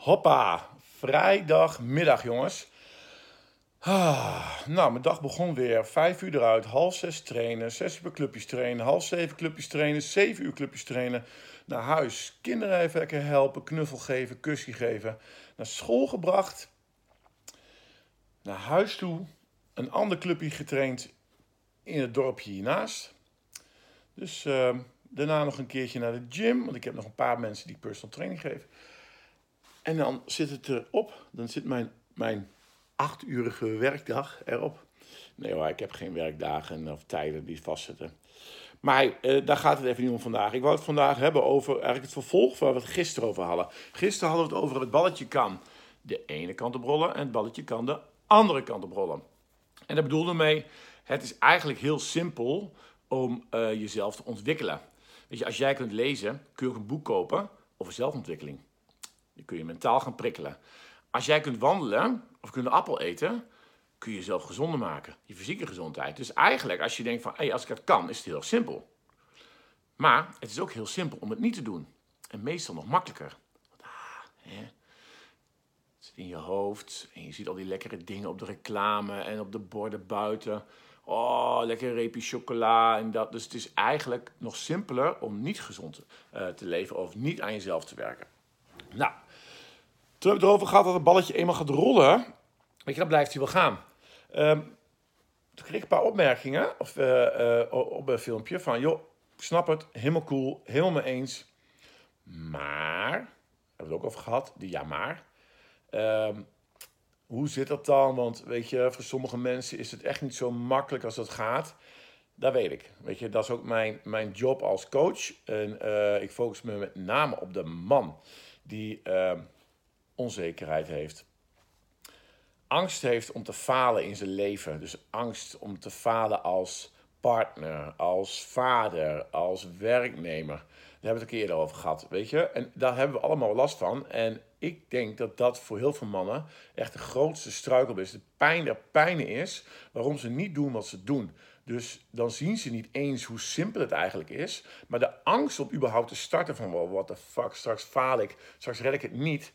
Hoppa, vrijdagmiddag jongens. Ah, nou, mijn dag begon weer. Vijf uur eruit, half zes trainen, zes uur clubjes trainen, half zeven clubjes trainen, zeven uur clubjes trainen. Naar huis, kinderen even lekker helpen, knuffel geven, kusje geven. Naar school gebracht. Naar huis toe, een ander clubje getraind in het dorpje hiernaast. Dus uh, daarna nog een keertje naar de gym, want ik heb nog een paar mensen die personal training geven. En dan zit het erop. Dan zit mijn, mijn achturige werkdag erop. Nee hoor, ik heb geen werkdagen of tijden die vastzitten. Maar eh, daar gaat het even niet om vandaag. Ik wou het vandaag hebben over eigenlijk het vervolg van wat we het gisteren over hadden. Gisteren hadden we het over het balletje kan de ene kant op rollen en het balletje kan de andere kant op rollen. En daar bedoelde mee, het is eigenlijk heel simpel om uh, jezelf te ontwikkelen. Weet je, als jij kunt lezen, kun je ook een boek kopen over zelfontwikkeling. Kun je mentaal gaan prikkelen. Als jij kunt wandelen of kunt een appel eten, kun je jezelf gezonder maken. Je fysieke gezondheid. Dus eigenlijk, als je denkt van, als ik het kan, is het heel simpel. Maar het is ook heel simpel om het niet te doen. En meestal nog makkelijker. Want, ah, hè, het zit in je hoofd en je ziet al die lekkere dingen op de reclame en op de borden buiten. Oh, lekker reepje chocola en dat. Dus het is eigenlijk nog simpeler om niet gezond uh, te leven of niet aan jezelf te werken. Nou, toen hebben we het erover gehad dat het balletje eenmaal gaat rollen. Weet je, dan blijft hij wel gaan. Um, toen kreeg ik een paar opmerkingen of, uh, uh, op een filmpje van... joh, ik snap het, helemaal cool, helemaal mee eens. Maar, hebben we het ook over gehad, de ja maar. Um, hoe zit dat dan? Want weet je, voor sommige mensen is het echt niet zo makkelijk als dat gaat. Dat weet ik. Weet je, dat is ook mijn, mijn job als coach. En uh, ik focus me met name op de man die uh, onzekerheid heeft. Angst heeft om te falen in zijn leven. Dus angst om te falen als partner, als vader, als werknemer. Daar hebben we het een keer over gehad, weet je. En daar hebben we allemaal last van. En ik denk dat dat voor heel veel mannen echt de grootste struikel is. De pijn der pijnen is waarom ze niet doen wat ze doen. Dus dan zien ze niet eens hoe simpel het eigenlijk is. Maar de angst om überhaupt te starten van, wow, what the fuck, straks faal ik, straks red ik het niet.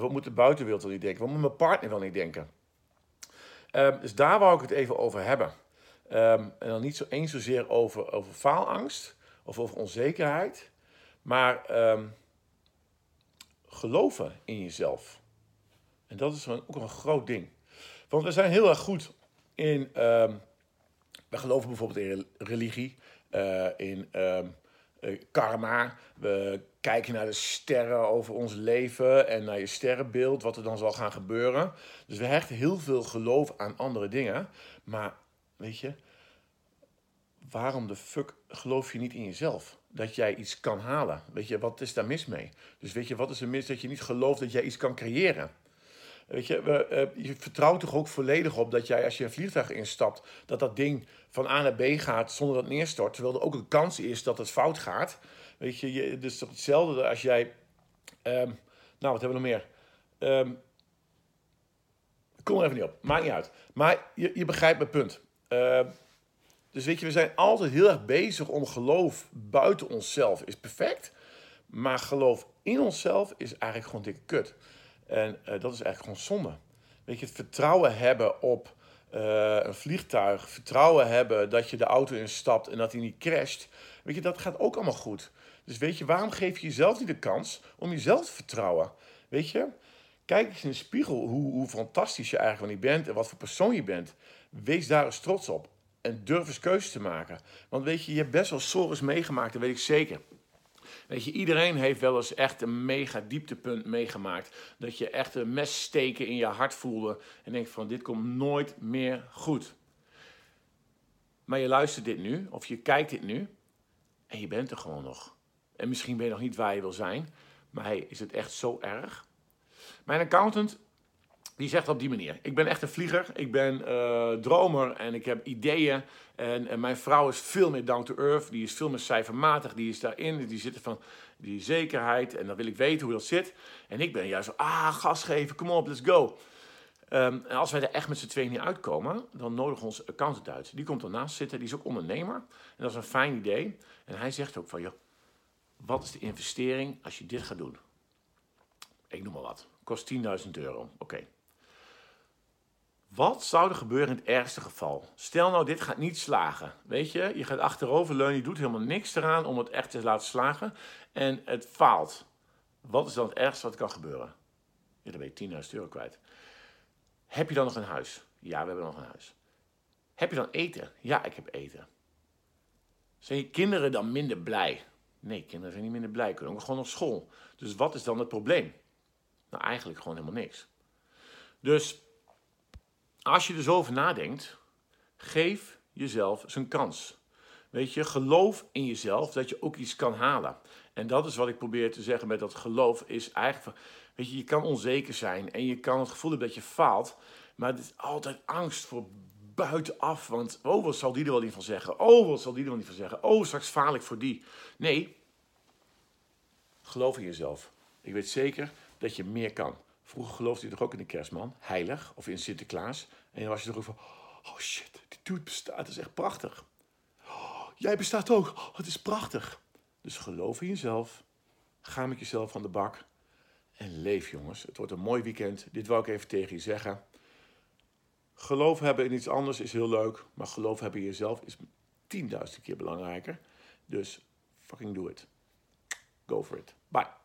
Wat moet de buitenwereld wel niet denken? Wat moet mijn partner wel niet denken? Um, dus daar wou ik het even over hebben. Um, en dan niet zo eens zozeer over, over faalangst of over onzekerheid. Maar um, geloven in jezelf. En dat is ook een groot ding. Want we zijn heel erg goed in. We geloven bijvoorbeeld in religie, uh, in karma. We kijken naar de sterren over ons leven en naar je sterrenbeeld, wat er dan zal gaan gebeuren. Dus we hechten heel veel geloof aan andere dingen. Maar weet je, waarom de fuck geloof je niet in jezelf? Dat jij iets kan halen. Weet je, wat is daar mis mee? Dus weet je, wat is er mis dat je niet gelooft dat jij iets kan creëren? Weet je, uh, je vertrouwt toch ook volledig op dat jij als je een vliegtuig instapt, dat dat ding van A naar B gaat zonder dat het neerstort. Terwijl er ook een kans is dat het fout gaat. Weet je, het is toch hetzelfde als jij. Um, nou, wat hebben we nog meer? Um, kom er even niet op. Maakt niet uit. Maar je, je begrijpt mijn punt. Uh, dus weet je, we zijn altijd heel erg bezig om geloof buiten onszelf is perfect. Maar geloof in onszelf is eigenlijk gewoon dikke kut. En uh, dat is eigenlijk gewoon zonde. Weet je, het vertrouwen hebben op uh, een vliegtuig, vertrouwen hebben dat je de auto instapt en dat hij niet crasht. Weet je, dat gaat ook allemaal goed. Dus weet je, waarom geef je jezelf niet de kans om jezelf te vertrouwen? Weet je, kijk eens in de spiegel hoe, hoe fantastisch je eigenlijk niet bent en wat voor persoon je bent. Wees daar eens trots op. En durf eens keuzes te maken. Want weet je, je hebt best wel sores meegemaakt, dat weet ik zeker. Weet je, iedereen heeft wel eens echt een mega dieptepunt meegemaakt. Dat je echt een mes steken in je hart voelde. En denkt van, dit komt nooit meer goed. Maar je luistert dit nu, of je kijkt dit nu. En je bent er gewoon nog. En misschien ben je nog niet waar je wil zijn. Maar hey, is het echt zo erg? Mijn accountant die zegt op die manier: Ik ben echt een vlieger, ik ben uh, dromer en ik heb ideeën. En, mijn vrouw is veel meer down to earth, die is veel meer cijfermatig, die is daarin, die zit van die zekerheid en dan wil ik weten hoe dat zit. En ik ben juist ah, gas geven, kom op, let's go. Um, en als wij er echt met z'n tweeën niet uitkomen, dan nodigen we onze accountant uit. Die komt ernaast zitten, die is ook ondernemer. En dat is een fijn idee. En hij zegt ook van, joh, wat is de investering als je dit gaat doen? ik noem maar wat. Kost 10.000 euro. Oké. Wat zou er gebeuren in het ergste geval? Stel nou, dit gaat niet slagen. Weet je, je gaat achteroverleunen, je doet helemaal niks eraan om het echt te laten slagen. En het faalt. Wat is dan het ergste wat kan gebeuren? Ja, dan ben je 10.000 euro kwijt. Heb je dan nog een huis? Ja, we hebben nog een huis. Heb je dan eten? Ja, ik heb eten. Zijn je kinderen dan minder blij? Nee, kinderen zijn niet minder blij. Kunnen ook gewoon op school. Dus wat is dan het probleem? Nou, eigenlijk gewoon helemaal niks. Dus als je er zo over nadenkt, geef jezelf zijn kans. Weet je, geloof in jezelf dat je ook iets kan halen. En dat is wat ik probeer te zeggen met dat geloof is eigenlijk, weet je, je kan onzeker zijn en je kan het gevoel hebben dat je faalt, maar het is altijd angst voor buitenaf, want oh, wat zal die er wel niet van zeggen? Oh, wat zal die er wel niet van zeggen? Oh, straks faal ik voor die. Nee, geloof in jezelf. Ik weet zeker dat je meer kan. Vroeger geloofde je toch ook in de kerstman, heilig, of in Sinterklaas. En dan was je toch ook van, oh shit, die dude bestaat, dat is echt prachtig. Jij bestaat ook, oh, het is prachtig. Dus geloof in jezelf, ga met jezelf aan de bak en leef jongens. Het wordt een mooi weekend, dit wou ik even tegen je zeggen. Geloof hebben in iets anders is heel leuk, maar geloof hebben in jezelf is tienduizend keer belangrijker. Dus fucking do it. Go for it. Bye.